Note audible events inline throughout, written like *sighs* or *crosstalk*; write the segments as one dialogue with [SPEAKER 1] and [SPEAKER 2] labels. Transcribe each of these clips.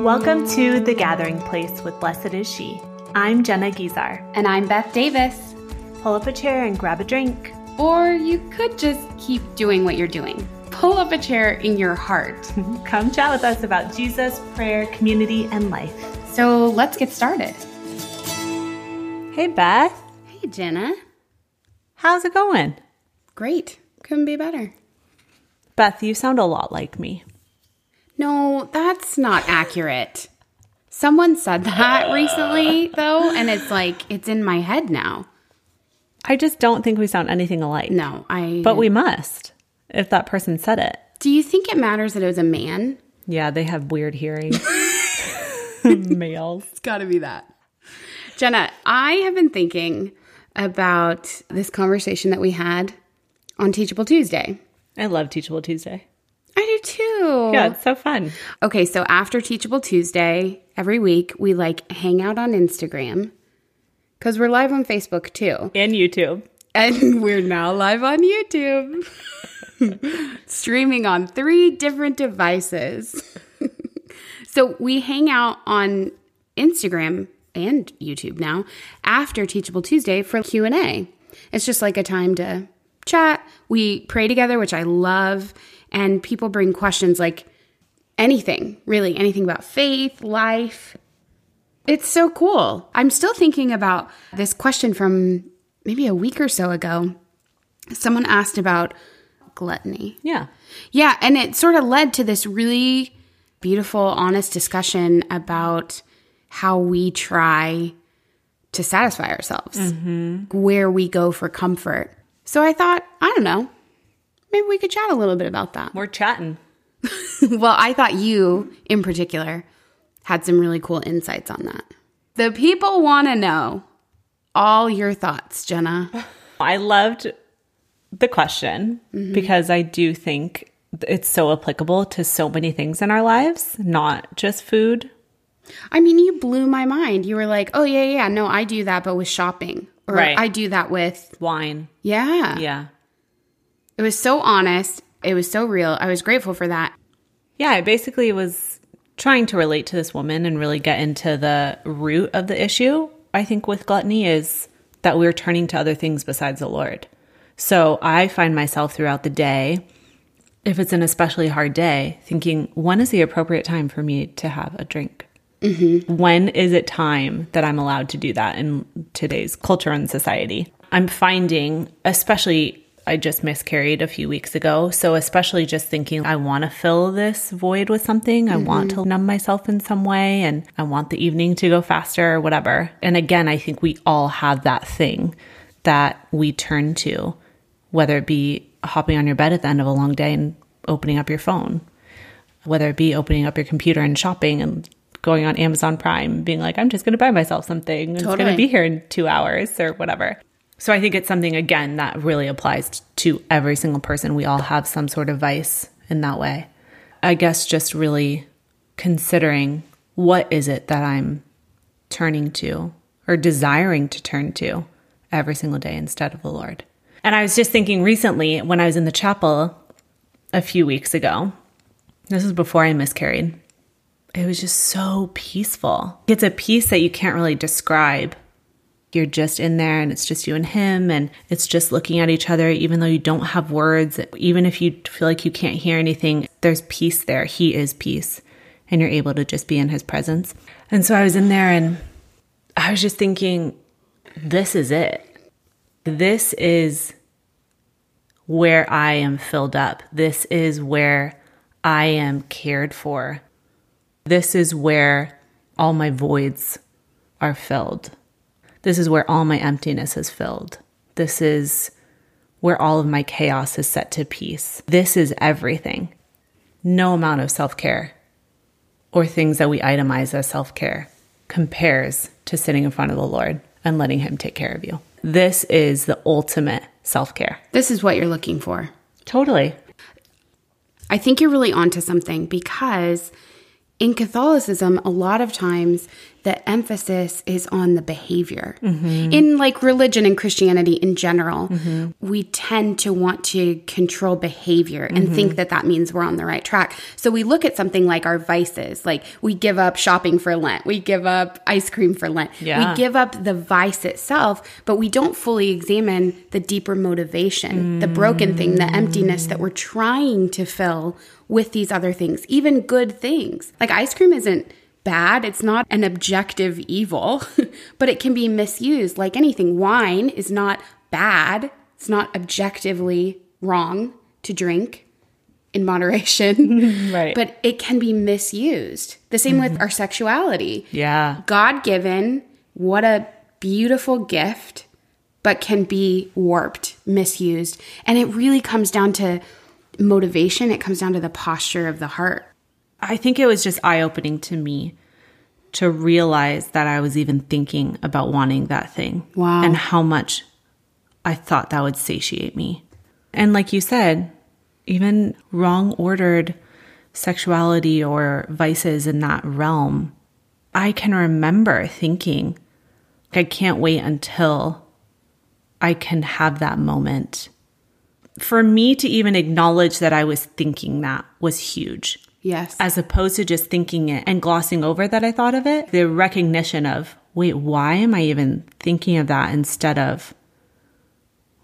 [SPEAKER 1] Welcome to The Gathering Place with Blessed is She. I'm Jenna Guizar.
[SPEAKER 2] And I'm Beth Davis.
[SPEAKER 1] Pull up a chair and grab a drink.
[SPEAKER 2] Or you could just keep doing what you're doing. Pull up a chair in your heart. *laughs*
[SPEAKER 1] Come chat with us about Jesus, prayer, community, and life.
[SPEAKER 2] So let's get started.
[SPEAKER 1] Hey, Beth.
[SPEAKER 2] Hey, Jenna.
[SPEAKER 1] How's it going?
[SPEAKER 2] Great. Couldn't be better.
[SPEAKER 1] Beth, you sound a lot like me.
[SPEAKER 2] No, that's not accurate. Someone said that recently, though, and it's like, it's in my head now.
[SPEAKER 1] I just don't think we sound anything alike.
[SPEAKER 2] No, I.
[SPEAKER 1] But we must, if that person said it.
[SPEAKER 2] Do you think it matters that it was a man?
[SPEAKER 1] Yeah, they have weird hearing. *laughs* Males.
[SPEAKER 2] It's gotta be that. Jenna, I have been thinking about this conversation that we had on Teachable Tuesday.
[SPEAKER 1] I love Teachable Tuesday.
[SPEAKER 2] I do
[SPEAKER 1] Yeah, it's so fun.
[SPEAKER 2] Okay, so after Teachable Tuesday, every week we like hang out on Instagram because we're live on Facebook too.
[SPEAKER 1] And YouTube.
[SPEAKER 2] And *laughs* we're now live on YouTube, *laughs* streaming on three different devices. *laughs* so we hang out on Instagram and YouTube now after Teachable Tuesday for Q&A. It's just like a time to chat. We pray together, which I love, and people bring questions like anything, really, anything about faith, life. It's so cool. I'm still thinking about this question from maybe a week or so ago. Someone asked about gluttony.
[SPEAKER 1] Yeah.
[SPEAKER 2] Yeah, and it sort of led to this really beautiful, honest discussion about how we try to satisfy ourselves, mm-hmm. where we go for comfort. So I thought, I don't know, maybe we could chat a little bit about that.
[SPEAKER 1] We're chatting. *laughs*
[SPEAKER 2] well, I thought you, in particular, had some really cool insights on that. The people want to know all your thoughts, Jenna. *sighs*
[SPEAKER 1] I loved the question mm-hmm. because I do think it's so applicable to so many things in our lives, not just food.
[SPEAKER 2] I mean, you blew my mind. You were like, oh, yeah, yeah, no, I do that, but with shopping. Or
[SPEAKER 1] Right.
[SPEAKER 2] I do that with,
[SPEAKER 1] Wine.
[SPEAKER 2] yeah.
[SPEAKER 1] Yeah.
[SPEAKER 2] It was so honest. It was so real. I was grateful for that.
[SPEAKER 1] Yeah, I basically was trying to relate to this woman and really get into the root of the issue. I think with gluttony is that we're turning to other things besides the Lord. So I find myself throughout the day, if it's an especially hard day, thinking, when is the appropriate time for me to have a drink? Mm-hmm. When is it time that I'm allowed to do that in today's culture and society? I'm finding, especially, I just miscarried a few weeks ago. So, especially just thinking, I want to fill this void with something. I want mm-hmm. to numb myself in some way and I want the evening to go faster or whatever. And again, I think we all have that thing that we turn to, whether it be hopping on your bed at the end of a long day and opening up your phone, whether it be opening up your computer and shopping and going on Amazon Prime, being like, I'm just going to buy myself something. It's going to be here in two hours or whatever. So I think it's something, again, that really applies to every single person. We all have some sort of vice in that way. I guess just really considering what is it that I'm turning to or desiring to turn to every single day instead of the Lord. And I was just thinking recently when I was in the chapel a few weeks ago, this was before I miscarried, it was just so peaceful. It's a peace that you can't really describe. You're just in there and it's just you and him, and it's just looking at each other, even though you don't have words, even if you feel like you can't hear anything, there's peace there. He is peace, and you're able to just be in his presence. And so I was in there and I was just thinking, this is it. This is where I am filled up. This is where I am cared for. This is where all my voids are filled. This is where all my emptiness is filled. This is where all of my chaos is set to peace. This is everything. No amount of self care or things that we itemize as self care compares to sitting in front of the Lord and letting Him take care of you. This is the ultimate self care.
[SPEAKER 2] This is what you're looking for.
[SPEAKER 1] Totally.
[SPEAKER 2] I think you're really onto something because in Catholicism, a lot of times the emphasis is on the behavior. Mm-hmm. In like religion and Christianity in general, mm-hmm. we tend to want to control behavior and mm-hmm. think that that means we're on the right track. So we look at something like our vices, like we give up shopping for Lent, we give up ice cream for Lent,
[SPEAKER 1] Yeah.
[SPEAKER 2] we give up the vice itself, but we don't fully examine the deeper motivation, the broken thing, the emptiness that we're trying to fill with these other things, even good things. Like ice cream isn't bad, it's not an objective evil, *laughs* but it can be misused like anything. Wine is not bad, it's not objectively wrong to drink in moderation. *laughs*
[SPEAKER 1] Right. *laughs*
[SPEAKER 2] But it can be misused. The same with mm-hmm. our sexuality.
[SPEAKER 1] Yeah.
[SPEAKER 2] God given, what a beautiful gift, but can be warped, misused. And it really comes down to motivation, it comes down to the posture of the heart.
[SPEAKER 1] I think it was just eye opening to me to realize that I was even thinking about wanting that thing.
[SPEAKER 2] Wow.
[SPEAKER 1] And how much I thought that would satiate me. And like you said, even wrong ordered sexuality or vices in that realm, I can remember thinking, I can't wait until I can have that moment. For me to even acknowledge that I was thinking that was huge
[SPEAKER 2] Yes.
[SPEAKER 1] as opposed to just thinking it and glossing over that I thought of it, the recognition of, wait, why am I even thinking of that instead of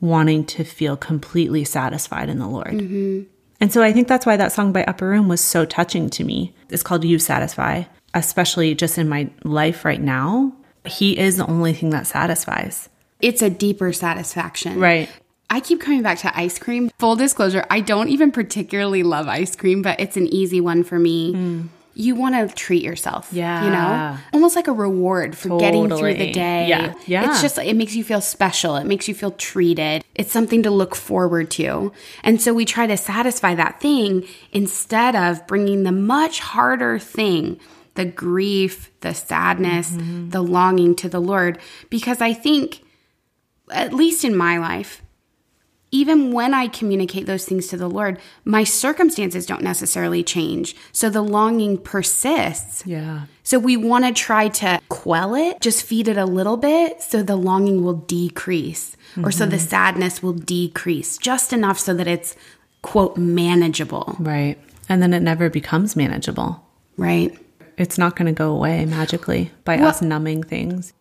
[SPEAKER 1] wanting to feel completely satisfied in the Lord? Mm-hmm. And so I think that's why that song by Upper Room was so touching to me. It's called You Satisfy, especially just in my life right now. He is the only thing that satisfies.
[SPEAKER 2] it's a deeper satisfaction.
[SPEAKER 1] Right.
[SPEAKER 2] I keep coming back to ice cream. Full disclosure, I don't even particularly love ice cream, but it's an easy one for me. Hmm. You want to treat yourself.
[SPEAKER 1] Yeah.
[SPEAKER 2] You know? Almost like a reward for getting through the day.
[SPEAKER 1] Yeah. Yeah.
[SPEAKER 2] It's just, it makes you feel special. It makes you feel treated. It's something to look forward to. And so we try to satisfy that thing instead of bringing the much harder thing the grief, the sadness, mm-hmm. the longing to the Lord. Because I think, at least in my life, even when I communicate those things to the Lord, my circumstances don't necessarily change. So the longing persists.
[SPEAKER 1] Yeah.
[SPEAKER 2] So we want to try to quell it, just feed it a little bit so the longing will decrease or so the mm-hmm. sadness will decrease just enough so that it's, quote, manageable,
[SPEAKER 1] Right. And then it never becomes manageable.
[SPEAKER 2] right?
[SPEAKER 1] It's not going to go away magically by
[SPEAKER 2] Well-
[SPEAKER 1] us numbing things.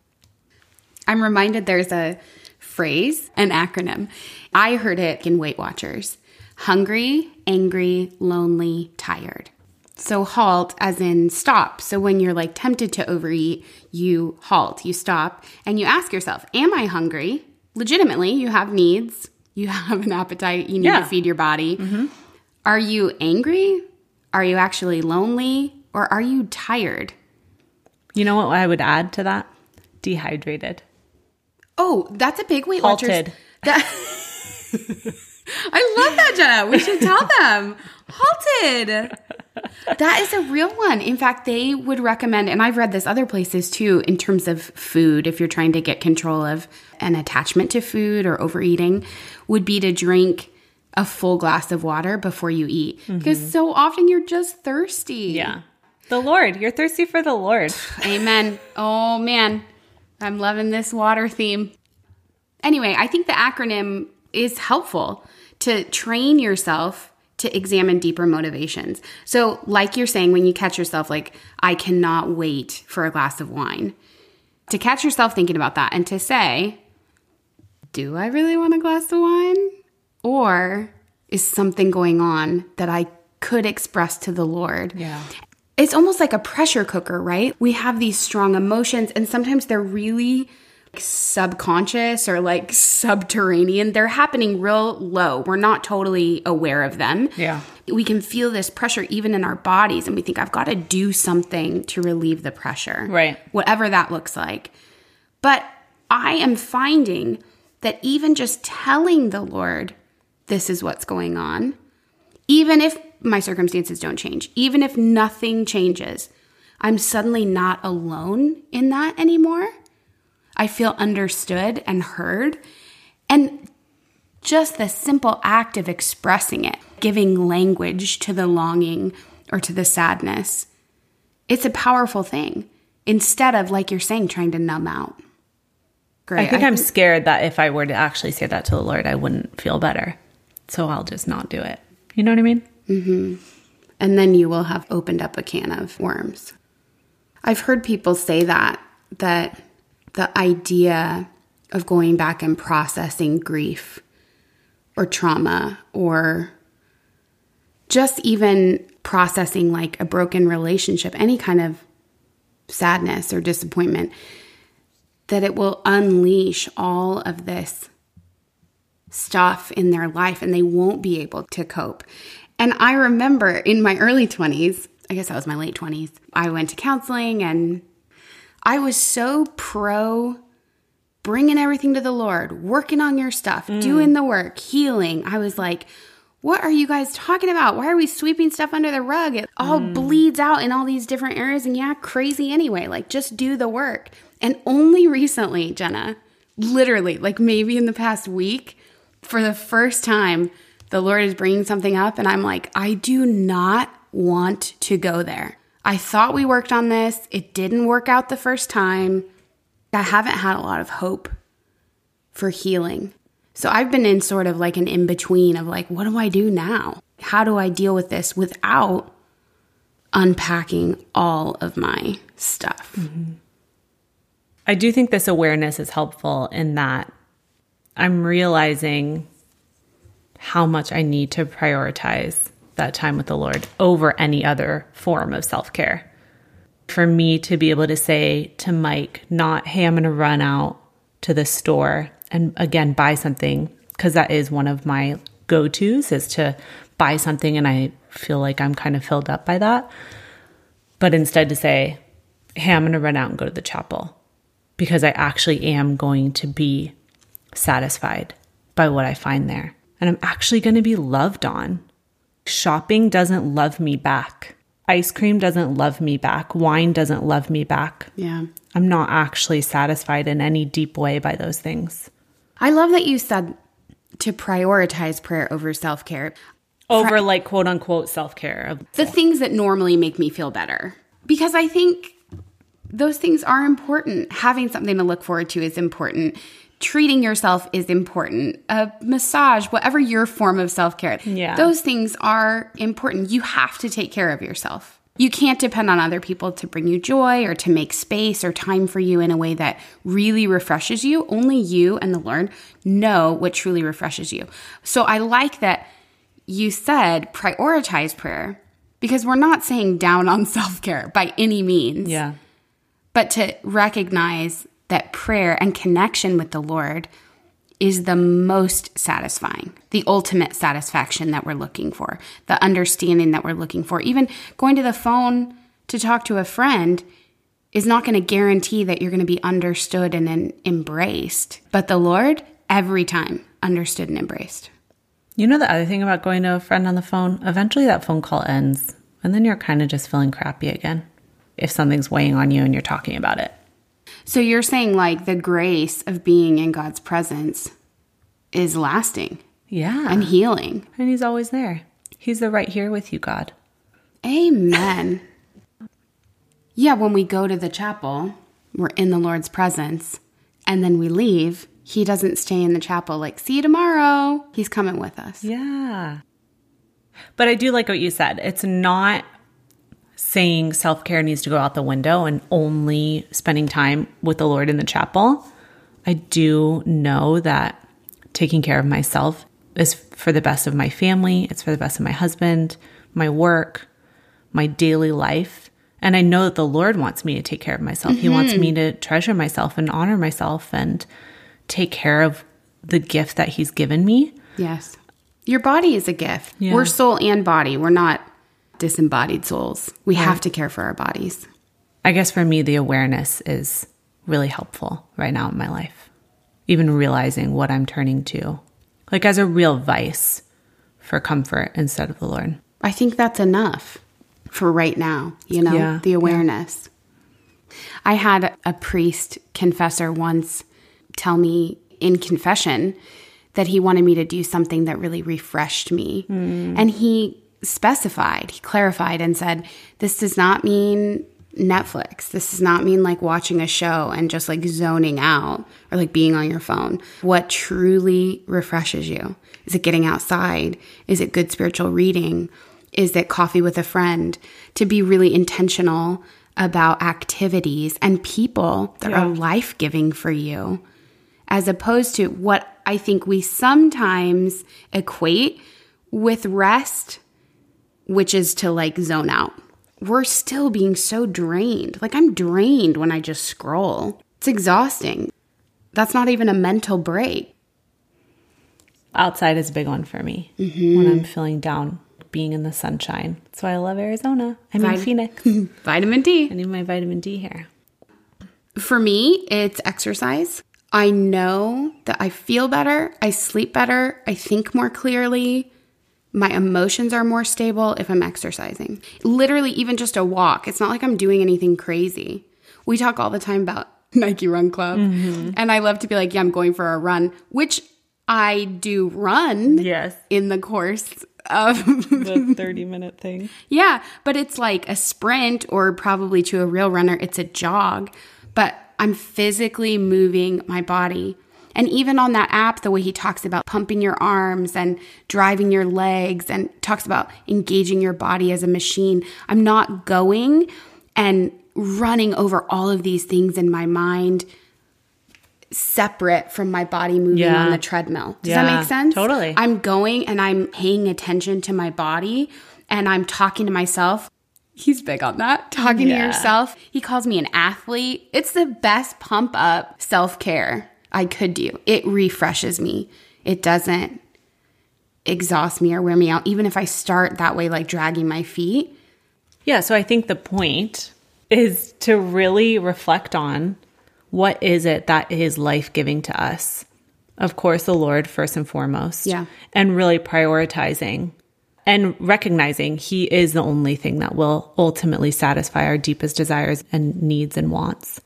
[SPEAKER 2] I'm reminded there's a phrase, an acronym. I heard it in Weight Watchers hungry, angry, lonely, tired. So, halt as in stop. So, when you're like tempted to overeat, you halt, you stop, and you ask yourself, Am I hungry? Legitimately, you have needs, you *laughs* have an appetite, you need
[SPEAKER 1] Yeah.
[SPEAKER 2] to feed your body. Mm-hmm. Are you angry? Are you actually lonely? Or are you tired?
[SPEAKER 1] You know what I would add to that? Dehydrated.
[SPEAKER 2] Oh, that's a big Weight Watchers.
[SPEAKER 1] Halted.
[SPEAKER 2] That- *laughs* I love that, Jenna. We should tell them. Halted. That is a real one. In fact, they would recommend, and I've read this other places too, in terms of food, if you're trying to get control of an attachment to food or overeating, would be to drink a full glass of water before you eat. Mm-hmm. Because so often you're just thirsty.
[SPEAKER 1] Yeah. The Lord. You're thirsty for the Lord. *sighs*
[SPEAKER 2] Amen. Oh man, I'm loving this water theme. Anyway, I think the acronym is helpful to train yourself to examine deeper motivations. So, like you're saying, when you catch yourself, like, I cannot wait for a glass of wine, to catch yourself thinking about that and to say, do I really want a glass of wine? Or is something going on that I could express to the Lord?
[SPEAKER 1] Yeah.
[SPEAKER 2] It's almost like a pressure cooker, right? We have these strong emotions, and sometimes they're really subconscious or like subterranean. They're happening real low. We're not totally aware of them.
[SPEAKER 1] Yeah.
[SPEAKER 2] We can feel this pressure even in our bodies, and we think, I've got to do something to relieve the pressure.
[SPEAKER 1] Right.
[SPEAKER 2] Whatever that looks like. But I am finding that even just telling the Lord, this is what's going on, even if my circumstances don't change, even if nothing changes, I'm suddenly not alone in that anymore. I feel understood and heard. And just the simple act of expressing it, giving language to the longing or to the sadness, it's a powerful thing. instead of, like you're saying, trying to numb out.
[SPEAKER 1] Great. I think I am scared that if I were to actually say that to the Lord, I wouldn't feel better. So I'll just not do it. You know what I mean?
[SPEAKER 2] Mm-hmm. And then you will have opened up a can of worms. I've heard people say that, that the idea of going back and processing grief or trauma or just even processing like a broken relationship, any kind of sadness or disappointment, that it will unleash all of this stuff in their life and they won't be able to cope. And I remember in my early 20s, I guess that was my late 20s, I went to counseling and I was so pro bringing everything to the Lord, working on your stuff, mm. doing the work, healing. I was like, what are you guys talking about? Why are we sweeping stuff under the rug? It all mm. bleeds out in all these different areas. And yeah, crazy anyway. Like, just do the work. And only recently, Jenna, literally, like maybe in the past week, for the first time, the Lord is bringing something up. And I'm like, I do not want to go there. I thought we worked on this. It didn't work out the first time. I haven't had a lot of hope for healing. So I've been in sort of like an in between of like, what do I do now? How do I deal with this without unpacking all of my stuff? Mm-hmm.
[SPEAKER 1] I do think this awareness is helpful in that I'm realizing how much I need to prioritize that time with the Lord over any other form of self care. For me to be able to say to Mike, not, hey, I'm going to run out to the store and again buy something because that is one of my go tos is to buy something and I feel like I'm kind of filled up by that. But instead to say, hey, I'm going to run out and go to the chapel because I actually am going to be satisfied by what I find there. And I'm actually going to be loved on. Shopping doesn't love me back. Ice cream doesn't love me back. Wine doesn't love me back.
[SPEAKER 2] Yeah.
[SPEAKER 1] I'm not actually satisfied in any deep way by those things.
[SPEAKER 2] I love that you said to prioritize prayer over self care.
[SPEAKER 1] Over like quote unquote self care.
[SPEAKER 2] The things that normally make me feel better. Because I think those things are important. Having something to look forward to is important. Treating yourself is important. A massage, whatever your form of self care,
[SPEAKER 1] yeah.
[SPEAKER 2] those things are important. You have to take care of yourself. You can't depend on other people to bring you joy or to make space or time for you in a way that really refreshes you. Only you and the Lord know what truly refreshes you. So I like that you said prioritize prayer because we're not saying down on *laughs* self care by any means.
[SPEAKER 1] Yeah.
[SPEAKER 2] But to recognize that prayer and connection with the Lord is the most satisfying, the ultimate satisfaction that we're looking for, the understanding that we're looking for. Even going to the phone to talk to a friend is not going to guarantee that you're going to be understood and embraced. But the Lord, every time, understood and embraced.
[SPEAKER 1] You know, the other thing about going to a friend on the phone, eventually that phone call ends, and then you're kind of just feeling crappy again if something's weighing on you and you're talking about it.
[SPEAKER 2] So you're saying like the grace of being in God's presence is lasting.
[SPEAKER 1] Yeah.
[SPEAKER 2] And healing.
[SPEAKER 1] And he's always there. He's the right here with you, God.
[SPEAKER 2] Amen. yeah, when we go to the chapel, we're in the Lord's presence, and then we leave. He doesn't stay in the chapel like, see you tomorrow. He's coming with us.
[SPEAKER 1] Yeah. But I do like what you said. It's not saying self care needs to go out the window and only spending time with the Lord in the chapel, I do know that taking care of myself is for the best of my family, it's for the best of my husband, my work, my daily life. And I know that the Lord wants me to take care of myself. Mm-hmm. He wants me to treasure myself and honor myself and take care of the gift that He's given me.
[SPEAKER 2] Yes. Your body is a gift. Yeah. We're soul and body. We're not disembodied souls. We have to care for our bodies.
[SPEAKER 1] I guess for me, the awareness is really helpful right now in my life. Even realizing what I'm turning to, like as a real vice for comfort instead of the Lord.
[SPEAKER 2] I think that's enough for right now, you know, yeah, the awareness. Yeah. I had a priest confessor once tell me in confession that he wanted me to do something that really refreshed me. Mm. And he specified, he clarified and said, this does not mean Netflix. This does not mean like watching a show and just like zoning out or like being on your phone. What truly refreshes you? Is it getting outside? Is it good spiritual reading? Is it coffee with a friend? To be really intentional about activities and people that
[SPEAKER 1] Yeah.
[SPEAKER 2] are life giving for you, as opposed to what I think we sometimes equate with rest, which is to like zone out. We're still being so drained. Like I'm drained when I just scroll. It's exhausting. That's not even a mental break.
[SPEAKER 1] Outside is a big one for me
[SPEAKER 2] Mm-hmm.
[SPEAKER 1] when I'm feeling down, being in the sunshine. That's why I love Arizona. I mean,
[SPEAKER 2] Vit-
[SPEAKER 1] Phoenix. *laughs*
[SPEAKER 2] Vitamin D.
[SPEAKER 1] I need my vitamin D here.
[SPEAKER 2] For me, it's exercise. I know that I feel better, I sleep better, I think more clearly. My emotions are more stable if I'm exercising. Literally, even just a walk. It's not like I'm doing anything crazy. We talk all the time about *laughs* Nike Run Club, mm-hmm. and I love to be like, yeah, I'm going for a run, which I do run
[SPEAKER 1] Yes.
[SPEAKER 2] in the course of
[SPEAKER 1] The *laughs* 30 minute thing.
[SPEAKER 2] yeah, but it's like a sprint, or probably to a real runner, it's a jog. But I'm physically moving my body. And even on that app, the way he talks about pumping your arms and driving your legs and talks about engaging your body as a machine, I'm not going and running over all of these things in my mind separate from my body moving
[SPEAKER 1] Yeah.
[SPEAKER 2] on the treadmill. Does
[SPEAKER 1] Yeah,
[SPEAKER 2] that make sense?
[SPEAKER 1] totally.
[SPEAKER 2] I'm going and I'm paying attention to my body and I'm talking to myself. He's big on that. Talking
[SPEAKER 1] Yeah.
[SPEAKER 2] to yourself. He calls me an athlete. It's the best pump up self care I could do. It refreshes me. It doesn't exhaust me or wear me out, even if I start that way, like dragging my feet.
[SPEAKER 1] Yeah, so I think the point is to really reflect on what is it that is life giving to us. Of course, the Lord first and foremost.
[SPEAKER 2] Yeah.
[SPEAKER 1] And really prioritizing and recognizing He is the only thing that will ultimately satisfy our deepest desires and needs and wants.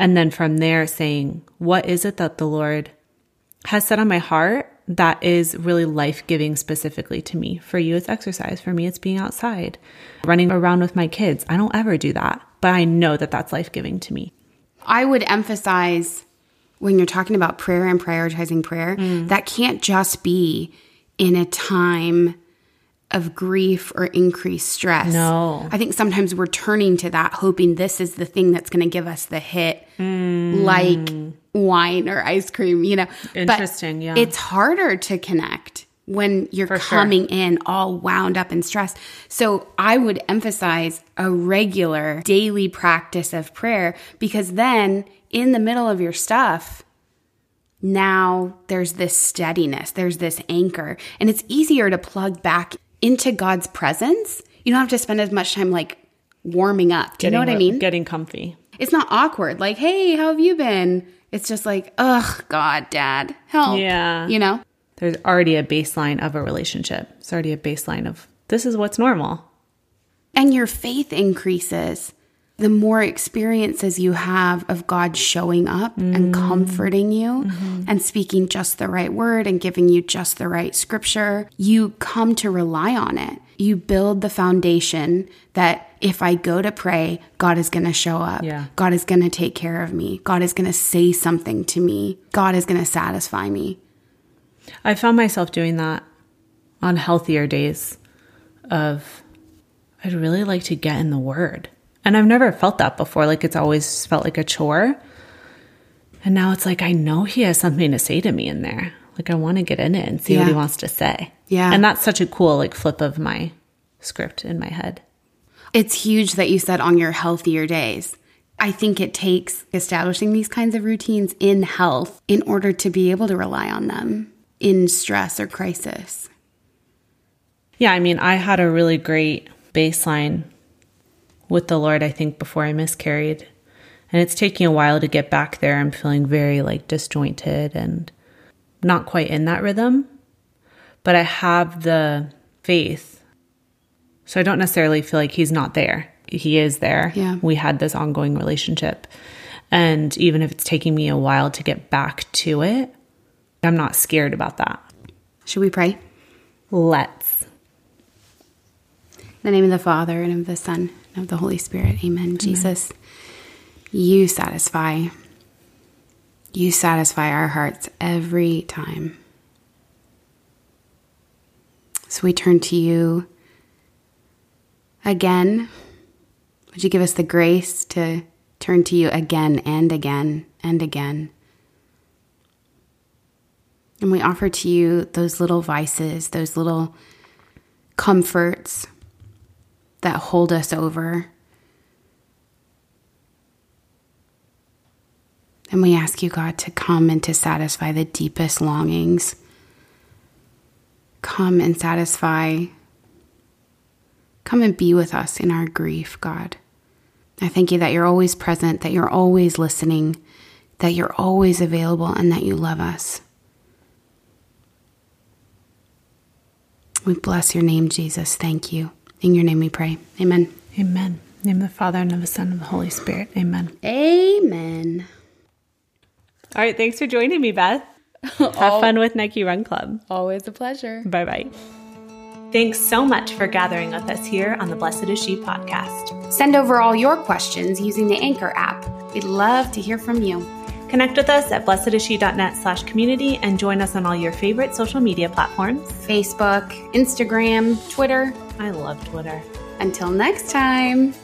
[SPEAKER 1] And then from there, saying, what is it that the Lord has set on my heart that is really life giving specifically to me. For you, it's exercise. For me, it's being outside, running around with my kids. I don't ever do that, but I know that that's life giving to me.
[SPEAKER 2] I would emphasize when you're talking about prayer and prioritizing prayer, mm. that can't just be in a time of grief or increased stress.
[SPEAKER 1] No.
[SPEAKER 2] I think sometimes we're turning to that, hoping this is the thing that's going to give us the hit, hmm. like wine or ice cream, you know. But
[SPEAKER 1] Interesting, yeah.
[SPEAKER 2] It's harder to connect when you're
[SPEAKER 1] sure.
[SPEAKER 2] coming in all wound up and stressed. So I would emphasize a regular daily practice of prayer because then in the middle of your stuff, now there's this steadiness, there's this anchor, and it's easier to plug back into God's presence. You don't have to spend as much time like warming up. Do you know what I mean?
[SPEAKER 1] Getting comfy.
[SPEAKER 2] It's not awkward. Like, hey, how have you been? It's just like, ugh, God, dad, help.
[SPEAKER 1] Yeah.
[SPEAKER 2] You know?
[SPEAKER 1] There's already a baseline of a relationship. It's already a baseline of this is what's normal.
[SPEAKER 2] And your faith increases the more experiences you have of God showing up and mm. comforting you mm-hmm. and speaking just the right word and giving you just the right scripture. You come to rely on it. You build the foundation that if I go to pray, God is going to show up.
[SPEAKER 1] Yeah.
[SPEAKER 2] God is going to take care of me. God is going to say something to me. God is going to satisfy me.
[SPEAKER 1] I found myself doing that on healthier days of I'd really like to get in the word. And I've never felt that before. Like it's always felt like a chore. And now it's like I know he has something to say to me in there. Like I want to get in it and see what he wants to say.
[SPEAKER 2] Yeah.
[SPEAKER 1] And that's such a cool like flip of my script in my head.
[SPEAKER 2] It's huge that you said on your healthier days. I think it takes establishing these kinds of routines in health in order to be able to rely on them in stress or crisis.
[SPEAKER 1] Yeah, I mean, I had a really great baseline with the Lord, I think, before I miscarried. And it's taking a while to get back there. I'm feeling very like disjointed and not quite in that rhythm. But I have the faith. So I don't necessarily feel like he's not there. He is there.
[SPEAKER 2] Yeah.
[SPEAKER 1] We had this ongoing relationship. And even if it's taking me a while to get back to it, I'm not scared about that.
[SPEAKER 2] Should we pray?
[SPEAKER 1] Let's.
[SPEAKER 2] In the name of the Father and of the Son of the Holy Spirit. Amen. Amen. Jesus, you satisfy. You satisfy our hearts every time. So we turn to you again. Would you give us the grace to turn to you again and again and again? And we offer to you those little vices, those little comforts that hold us over. And we ask you, God, to come and to satisfy the deepest longings. Come and satisfy. Come and be with us in our grief, God. I thank you that you're always present, that you're always listening, that you're always available, and that you love us. We bless your name, Jesus. Thank you. In your name we pray. Amen.
[SPEAKER 1] Amen. name of the Father and of the Son and of the Holy Spirit. Amen.
[SPEAKER 2] Amen.
[SPEAKER 1] All right. Thanks for joining me, Beth. *laughs* Have fun with Nike Run Club.
[SPEAKER 2] Always a pleasure.
[SPEAKER 1] Bye bye. Thanks so much for gathering with us here on the Blessed is She podcast.
[SPEAKER 2] Send over all your questions using the Anchor app. We'd love to hear from you.
[SPEAKER 1] Connect with us at blessedisshe.net slash community and join us on all your favorite social media platforms
[SPEAKER 2] Facebook, Instagram, Twitter.
[SPEAKER 1] I love Twitter.
[SPEAKER 2] Until next time.